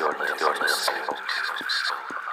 your, your, your,